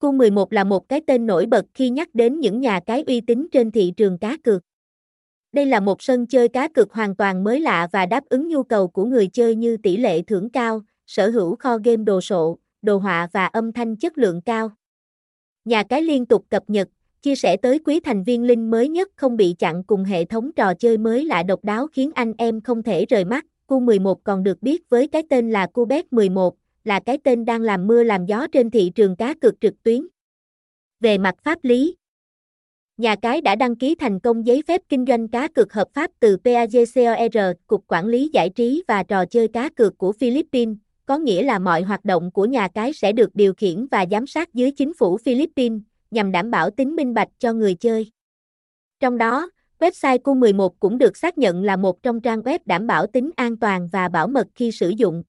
Q11 là một cái tên nổi bật khi nhắc đến những nhà cái uy tín trên thị trường cá cược. Đây là một sân chơi cá cược hoàn toàn mới lạ và đáp ứng nhu cầu của người chơi như tỷ lệ thưởng cao, sở hữu kho game đồ sộ, đồ họa và âm thanh chất lượng cao. Nhà cái liên tục cập nhật, chia sẻ tới quý thành viên linh mới nhất không bị chặn cùng hệ thống trò chơi mới lạ độc đáo khiến anh em không thể rời mắt. Q11 còn được biết với cái tên là Cubet 11, là cái tên đang làm mưa làm gió trên thị trường cá cược trực tuyến. Về mặt pháp lý, nhà cái đã đăng ký thành công giấy phép kinh doanh cá cược hợp pháp từ PAGCOR, Cục Quản lý Giải trí và Trò chơi cá cược của Philippines, có nghĩa là mọi hoạt động của nhà cái sẽ được điều khiển và giám sát dưới chính phủ Philippines, nhằm đảm bảo tính minh bạch cho người chơi. Trong đó, website Q11 cũng được xác nhận là một trong trang web đảm bảo tính an toàn và bảo mật khi sử dụng.